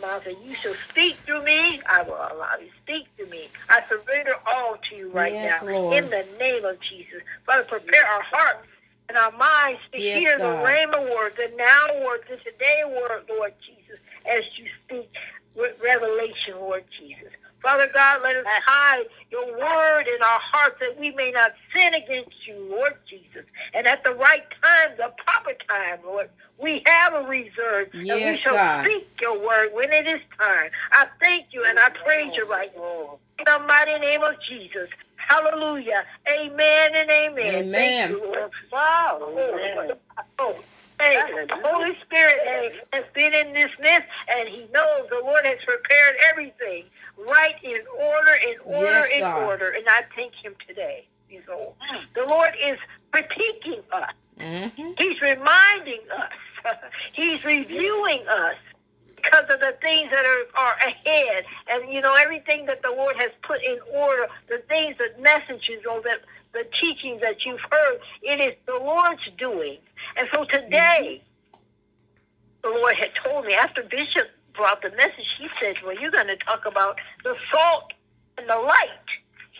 my mouth, and you shall speak through me. I will allow you to speak to me. I surrender all to you right Yes, now. Lord. In the name of Jesus. Father, prepare our hearts and our minds to Yes, hear God. the Rhema word, the now word, the today word, Lord Jesus, as you speak with revelation, Lord Jesus. Father God, let us hide your word in our hearts that we may not sin against you, Lord Jesus. And at the right time, the proper time, Lord, we have a reserve. and we shall God. speak your word when it is time. I thank you and I praise you right now. In the mighty name of Jesus. Hallelujah. Amen and amen. Amen. Thank you, Lord. Wow. Oh, Hey, the Holy Spirit has, has been in this midst, and He knows the Lord has prepared everything right in order, in order, Yes, in God. order. And I thank Him today. He's old. The Lord is critiquing us. Mm-hmm. He's reminding us. He's reviewing us because of the things that are, are ahead. And, you know, everything that the Lord has put in order, the things, the messages, or the, the teachings that you've heard, it is the Lord's doing. And so today, the Lord had told me, after Bishop brought the message, he said, well, you're going to talk about the salt and the light,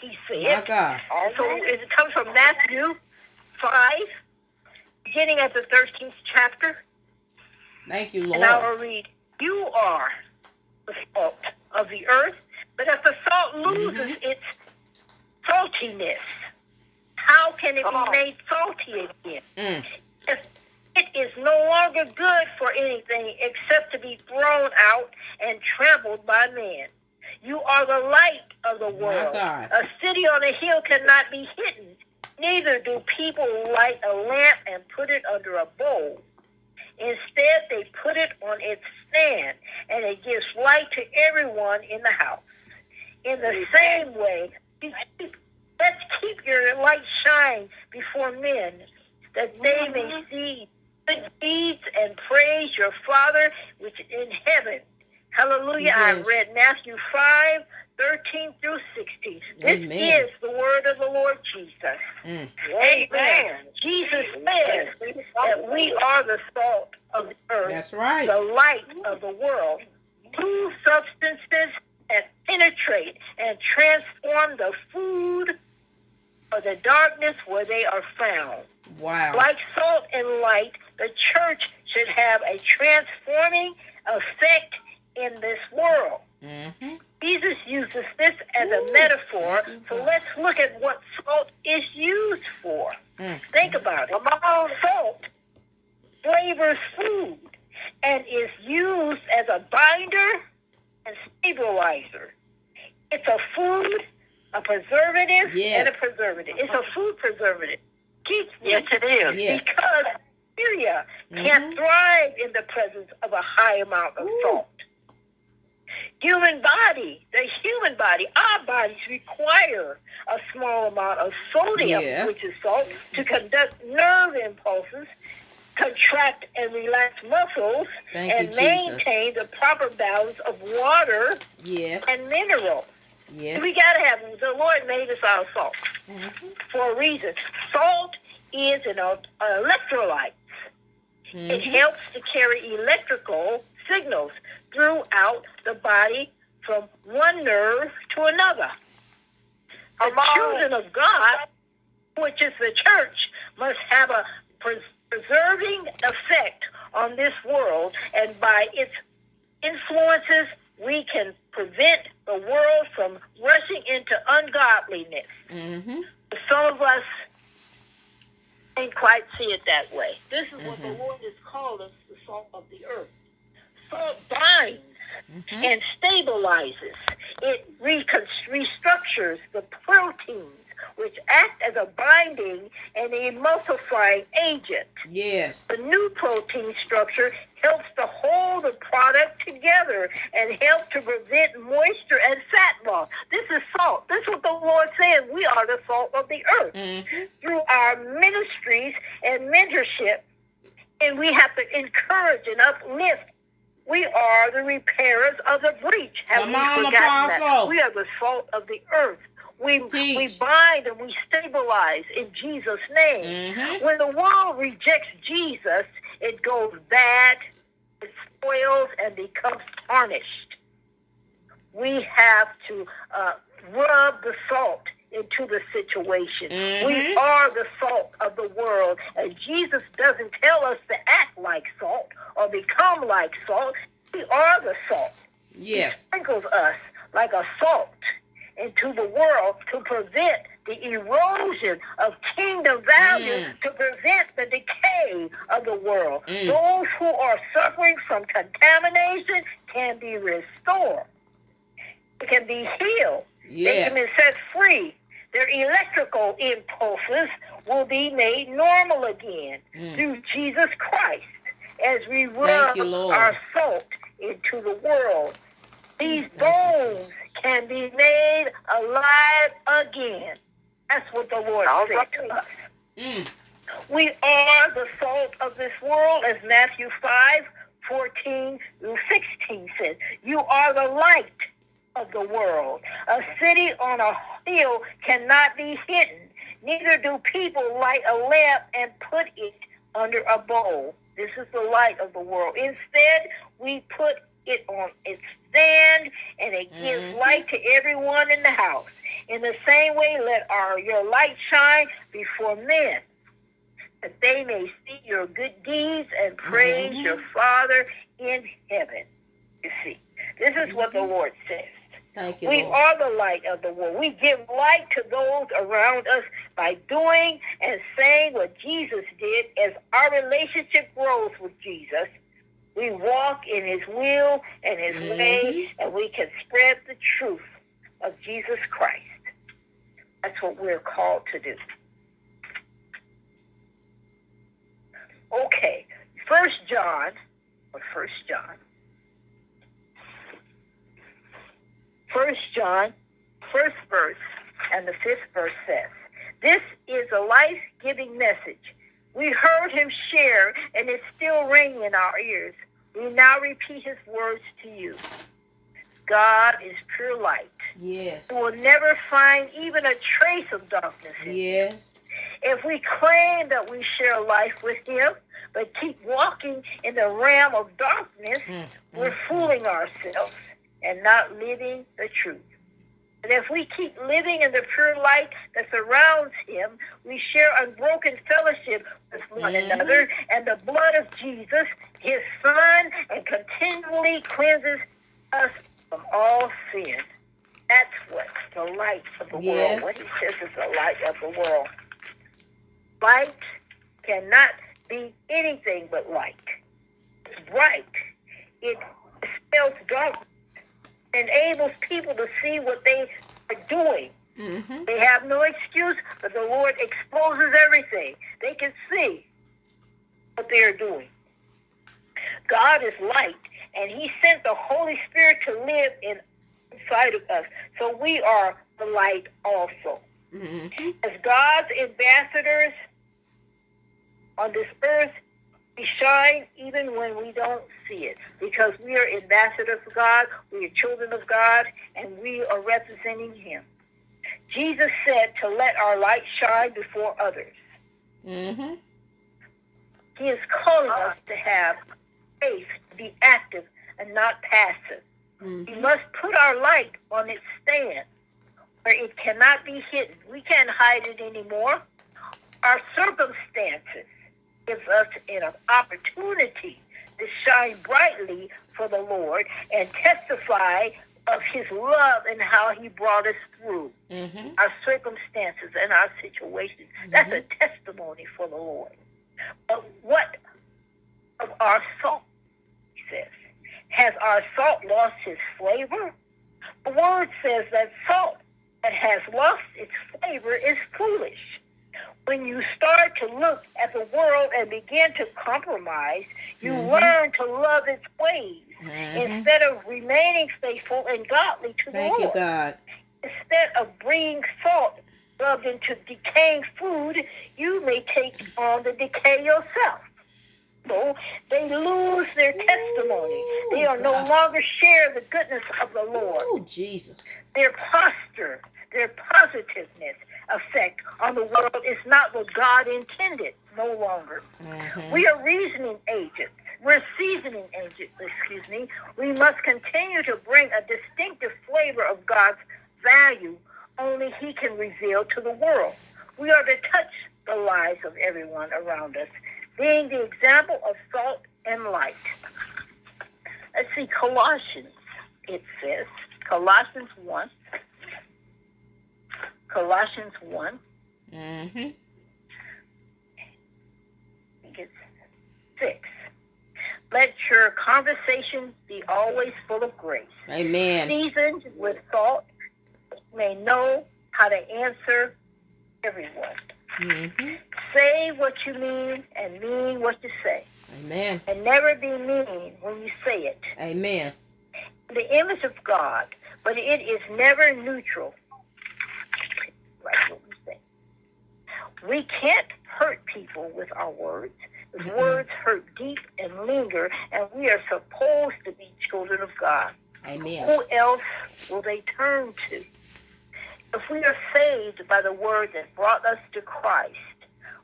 he said. My. God. So it comes from Matthew 5, beginning at the 13th chapter. Thank you, Lord. And I will read, You are the salt of the earth, but if the salt loses mm-hmm. its saltiness, how can it be made salty again? Mm. It is no longer good for anything except to be thrown out and trampled by men. You are the light of the world. A city on a hill cannot be hidden. Neither do people light a lamp and put it under a bowl. Instead, they put it on its stand, and it gives light to everyone in the house. In the same way, you keep- let's keep your light shine before men, that they may see good deeds and praise your Father which is in heaven. Hallelujah. I read Matthew 5, 13 through 16. This Amen. is the word of the Lord Jesus. Mm. Amen. Jesus says that we are the salt of the earth, That's right. the light of the world. Two substances that penetrate and transform the food the darkness where they are found. Wow. Like salt and light, the church should have a transforming effect in this world. Mm-hmm. Jesus uses this as a metaphor, so let's look at what salt is used for. Mm. Think about it. Salt flavors food and is used as a binder and stabilizer. It's a food, a preservative, Yes. and a preservative. It's a food preservative. Keeps Yes, it is. Yes. because bacteria can't Mhm. thrive in the presence of a high amount of Ooh. salt. Human body, the human body, our bodies require a small amount of sodium, Yes. which is salt, to conduct nerve impulses, contract and relax muscles, Thank you, and Jesus. maintain the proper balance of water Yes. and minerals. Yes. We gotta have the Lord made us out of salt Mm-hmm. for a reason. Salt is an electrolyte. It Mhm. helps to carry electrical signals throughout the body from one nerve to another. The children of God, which is the church, must have a preserving effect on this world, and by its influences, we can prevent the world from rushing into ungodliness. Mm-hmm. Some of us ain't quite see it that way. This is what the Mhm. Lord has called us the salt of the earth. Salt binds Mm-hmm. and stabilizes. It restructures the proteins, which act as a binding and emulsifying agent. Yes. The new protein structure helps to hold the product together and help to prevent moisture and fat loss. This is salt. This is what the Lord says. We are the salt of the earth Mm-hmm. through our ministries and mentorship. And we have to encourage and uplift. We are the repairers of the breach. Have Come we on, forgotten that? We are the salt of the earth. We, Teach. we bind and we stabilize in Jesus' name. Mm-hmm. When the world rejects Jesus, it goes bad it spoils and becomes tarnished. We have to uh, rub the salt into the situation. Mhm. We are the salt of the world, and Jesus doesn't tell us to act like salt or become like salt. We are the salt. Yes. He sprinkles us like a salt into the world to prevent the erosion of kingdom values, Mm. to prevent the decay of the world. Mm. Those who are suffering from contamination can be restored. They can be healed. They can be set free. Their electrical impulses will be made normal again Mm. through Jesus Christ as we rub you, our salt into the world. These bones can be made alive again. That's what the Lord said to us. Mm. We are the salt of this world, as Matthew 5 14 through 16 says. You are the light of the world. A city on a hill cannot be hidden. Neither do people light a lamp and put it under a bowl. This is the light of the world. Instead, we put it on its stand and it gives Mhm. light to everyone in the house. In the same way, let our your light shine before men, that they may see your good deeds and praise Mhm. your Father in heaven. You see, this is what the Mhm. Lord says. Thank you, We Lord. are the light of the world. We give light to those around us by doing and saying what Jesus did. As our relationship grows with Jesus, we walk in his will and his Mhm. way, and we can spread the truth of Jesus Christ. That's what we're called to do. Okay, First John, or First John, First John, first verse, and the fifth verse says, This is a life giving message. We heard him share, and it's still ringing in our ears. We now repeat his words to you. God is pure light. Yes. You will never find even a trace of darkness in him. Yes. If we claim that we share life with him, but keep walking in the realm of darkness, Mm. we're Mm. fooling ourselves and not living the truth. And if we keep living in the pure light that surrounds him, we share unbroken fellowship one Mhm. another, and the blood of Jesus, his son, and continually cleanses us from all sin. That's what the light of the Yes. world, what he says is the light of the world. Light cannot be anything but light. It's bright. It dispels darkness, enables people to see what they are doing. Mm-hmm. They have no excuse, but the Lord exposes everything. They can see what they are doing. God is light, and He sent the Holy Spirit to live in, inside of us. So we are the light also. Mm-hmm. As God's ambassadors on this earth, we shine even when we don't see it because we are ambassadors of God, we are children of God, and we are representing Him. Jesus said to let our light shine before others. Mm-hmm. He is calling us to have faith, to be active and not passive. We Mm-hmm. must put our light on its stand where it cannot be hidden. We can't hide it anymore. Our circumstances give us an opportunity to shine brightly for the Lord and testify of his love and how he brought us through Mm-hmm. our circumstances and our situations. That's a testimony for the Lord. But what of our salt, he says? Has our salt lost its flavor? The word says that salt that has lost its flavor is foolish. When you start to look at the world and begin to compromise, you Mhm. learn to love its ways Mm-hmm. instead of remaining faithful and godly to the Thank you, Lord God. instead of bringing salt rubbed into decaying food, you may take on the decay yourself. So they lose their testimony. They are no longer share the goodness of the Lord. Oh, Jesus. Their posture, their positiveness effect on the world is not what God intended no longer. Mm-hmm. We are reasoning agents, we're seasoning agents, excuse me, we must continue to bring a distinctive flavor of God's value only He can reveal to the world. We are to touch the lives of everyone around us, being the example of salt and light. Let's see, Colossians, it says, Colossians 1. Colossians 1. Mm-hmm. I think it's 6. Let your conversation be always full of grace, Amen. seasoned with salt, may know how to answer everyone. Mm-hmm. Say what you mean and mean what you say, Amen. and never be mean when you say it. Amen. The image of God, but it is never neutral. Right what we say. We can't hurt people with our words. Mhm. Words hurt deep and linger, and we are supposed to be children of God. Amen. Who else will they turn to? If we are saved by the word that brought us to Christ,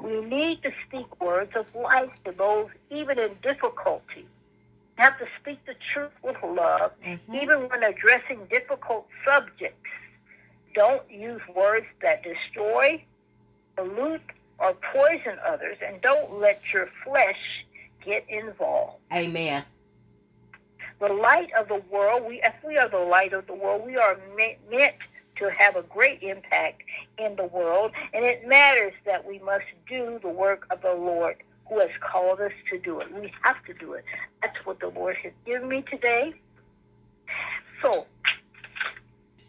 we need to speak words of life to those even in difficulty. We have to speak the truth with love, Mhm. even when addressing difficult subjects. Don't use words that destroy, pollute, or poison others, and don't let your flesh get involved Amen. the light of the world. We, if we are the light of the world, we are me- meant to have a great impact in the world, and it matters that we must do the work of the Lord who has called us to do it. We have to do it. That's what the Lord has given me today. So,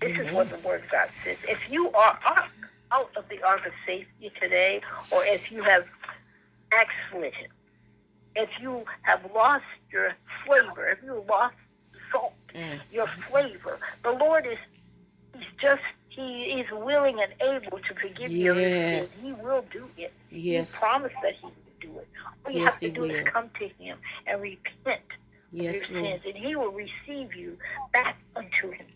this is what the Word of God says. If you are out- out of the ark of safety today, or if you have backslidden, if you have lost your flavor, if you lost salt, Mm. your flavor, the Lord is He's just He is willing and able to forgive you Yes. sins. He will do it. Yes. He promised that He would do it. All you Yes, have to do is will. come to Him and repent Yes, of your Lord. sins, and He will receive you back unto Him.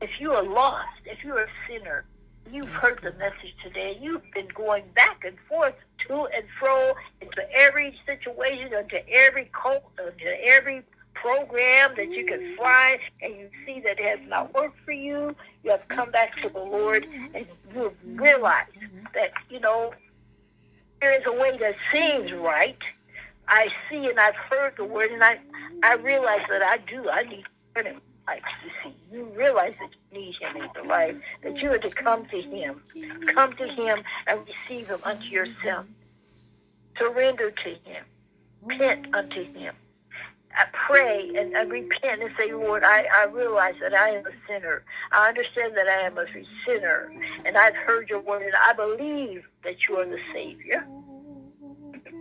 If you are lost, if you are a sinner, you've Yes, heard the message today. You've been going back and forth, to and fro, into every situation, into every cult, into every program that you can find, and you see that it has not worked for you. You have come back to the Lord, and you have realized that you know there is a way that seems right. I see and I've heard the word, and I I realize that I do. I need God in life. You see, you realize that you need Him in your life. That you are to come to Him, come to Him and receive Him unto yourself. Surrender to Him. Repent unto Him. I pray and, I repent and say, Lord, I, I realize that I am a sinner. I understand that I am a sinner. And I've heard your word, and I believe that you are the Savior.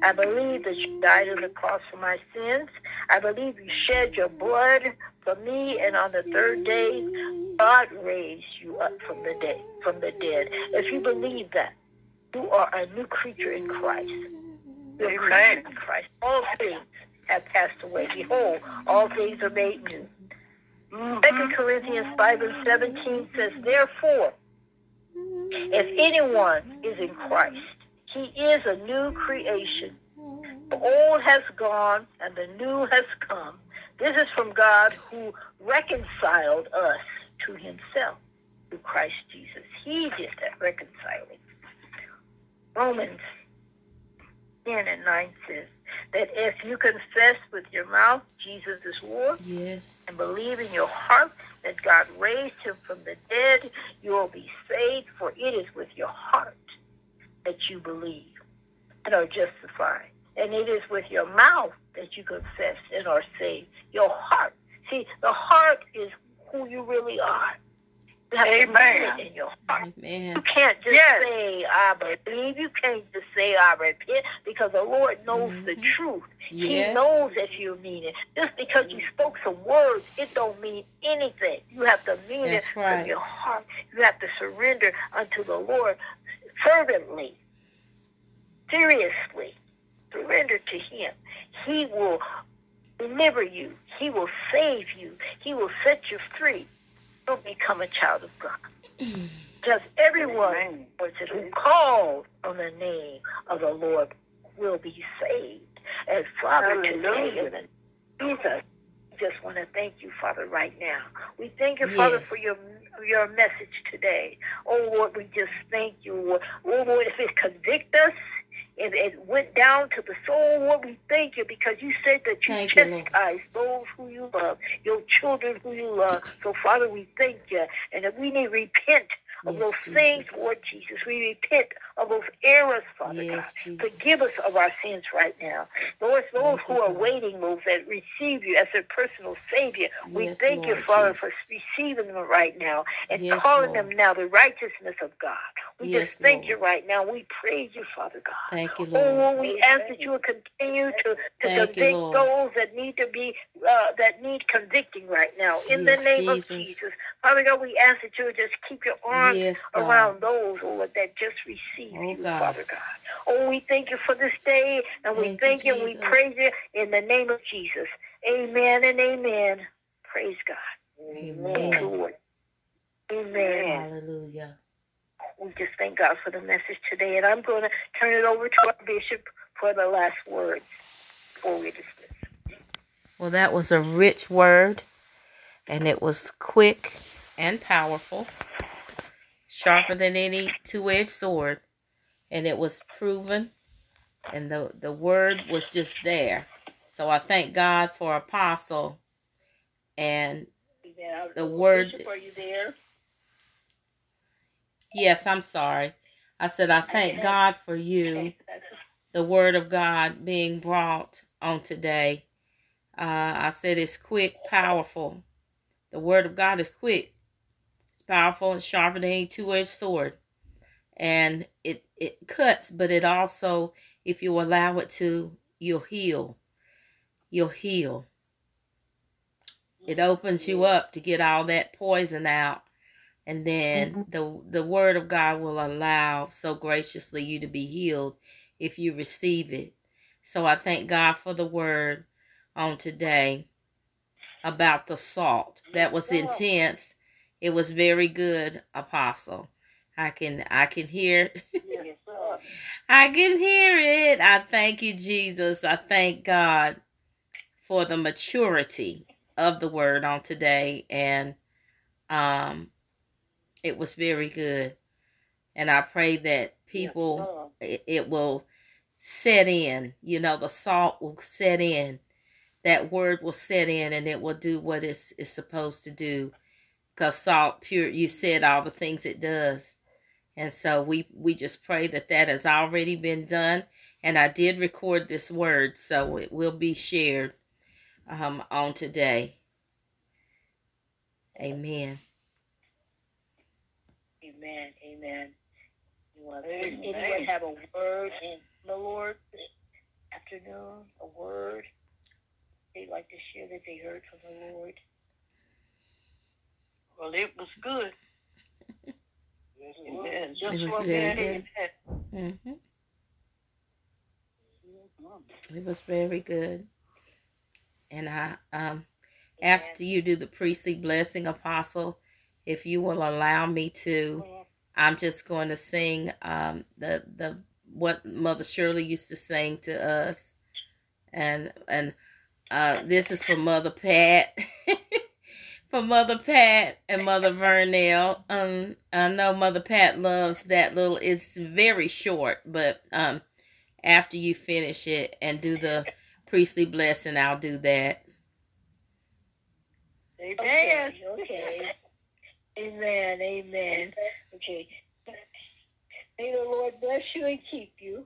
I believe that you died on the cross for my sins. I believe you shed your blood for me, and on the third day, God raised you up from the dead. From the dead. If you believe that, you are a new creature in Christ. You're a creature in Christ. All things have passed away. Behold, all things are made new. Second Corinthians five and seventeen says, Therefore, if anyone is in Christ, he is a new creation. The old has gone and the new has come. This is from God who reconciled us to himself through Christ Jesus. He did that reconciling. Romans 10 and 9 says that if you confess with your mouth Jesus is Lord Yes. and believe in your heart that God raised him from the dead, you will be saved, for it is with your heart that you believe and are justified. And it is with your mouth that you confess and are saved. Your heart. See, the heart is who you really are. You have to Amen. believe it in your heart. Amen. You can't just Yes. say, I believe. You can't just say, I repent, because the Lord knows the Mhm. truth. He knows if you mean it. Just because you spoke some words, it don't mean anything. You have to mean That's it right. from your heart. You have to surrender unto the Lord fervently, seriously. Surrender to Him. He will deliver you. He will save you. He will set you free. You'll become a child of God. Mm. Just everyone Amen. who calls on the name of the Lord will be saved. And Father, today, Hallelujah. in the Jesus, just want to thank you, Father, right now. We thank you, Father, Yes. for your your message today. Oh Lord, we just thank you, Lord. Oh Lord, if it convict us, if it went down to the soul, Lord, we thank you because you said that you Thank you, chastise those who you love, your children who you love. So Father, we thank you, and that we need repent of Yes, those Jesus. things, Lord Jesus, we repent of those errors, Father Yes, God. Jesus. Forgive us of our sins right now. Lord, those who you, are waiting, Lord, that receive you as their personal Savior, we Yes, thank you, Father, Jesus. for receiving them right now and calling Lord. them now the righteousness of God. We just thank Lord. you right now. We praise you, Father God. Thank you, Oh, Lord. Lord, we ask that you will continue to, to Thank you, convict Lord. those that need to be, uh, that need convicting right now. In the name Jesus. of Jesus. Father God, we ask that you would just keep your arms around those, Lord, that just received Oh, you, God. Father God. Oh, we thank you for this day, and we Thank you, thank you, and we praise you in the name of Jesus. Amen and amen. Praise God. Amen. Lord. Amen. Hallelujah. We just thank God for the message today, and I'm going to turn it over to our bishop for the last words before we dismiss. Well, that was a rich word, and it was quick and powerful, sharper than any two-edged sword, and it was proven, and the the word was just there. So I thank God for Apostle, and. The word- Bishop, are you there? yes, I'm sorry. I said I thank God for you. The word of God being brought on today. Uh, I said it's quick, powerful. The word of God is quick. It's powerful and sharper than any two-edged sword. And it, it cuts, but it also, if you allow it to, you'll heal. You'll heal. It oh, opens you up to get all that poison out. And then mm-hmm. the the word of God will allow so graciously you to be healed if you receive it. So I thank God for the word on today about the salt. That was intense. It was very good, apostle. I can I can hear Yes, I can hear it. I thank you, Jesus. I thank God for the maturity of the word on today and um it was very good. And I pray that people it, it will set in, you know, the salt will set in. That word will set in and it will do what it's, it's supposed to do. Because salt, pure, you said all the things it does. And so we, we just pray that that has already been done. And I did record this word, so it will be shared um, on today. Amen. Amen. Amen. You want anyone have a word in the Lord this afternoon? A word they'd like to share that they heard from the Lord? Well, it was good. Amen. Just It was very good. Mm-hmm. It was very good. And I, um, after you do the priestly blessing, Apostle, if you will allow me to, I'm just going to sing um, the the what Mother Shirley used to sing to us, and and uh, this is for Mother Pat, for Mother Pat and Mother Vernell. Um, I know Mother Pat loves that little. It's very short, but um, after you finish it and do the priestly blessing, I'll do that. Amen. Okay. okay. Amen. Amen. Okay. May the Lord bless you and keep you.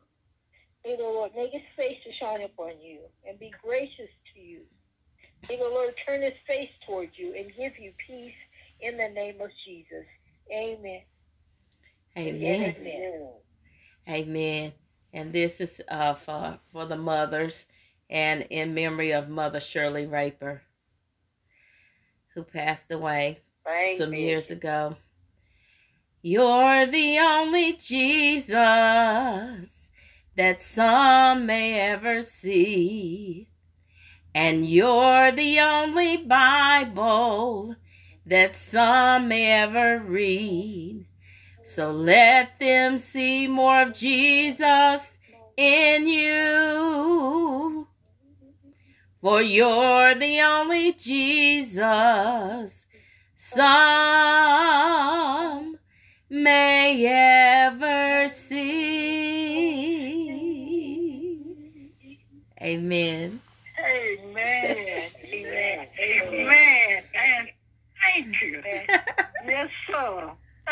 May the Lord make his face to shine upon you and be gracious to you. May the Lord turn his face towards you and give you peace in the name of Jesus. Amen. Amen. Amen. Amen. And this is uh, for, for the mothers and in memory of Mother Shirley Raper, who passed away Thank some years ago. You're the only Jesus that some may ever see. And you're the only Bible that some may ever read. So let them see more of Jesus in you. For you're the only Jesus some may ever see. Amen. Isso.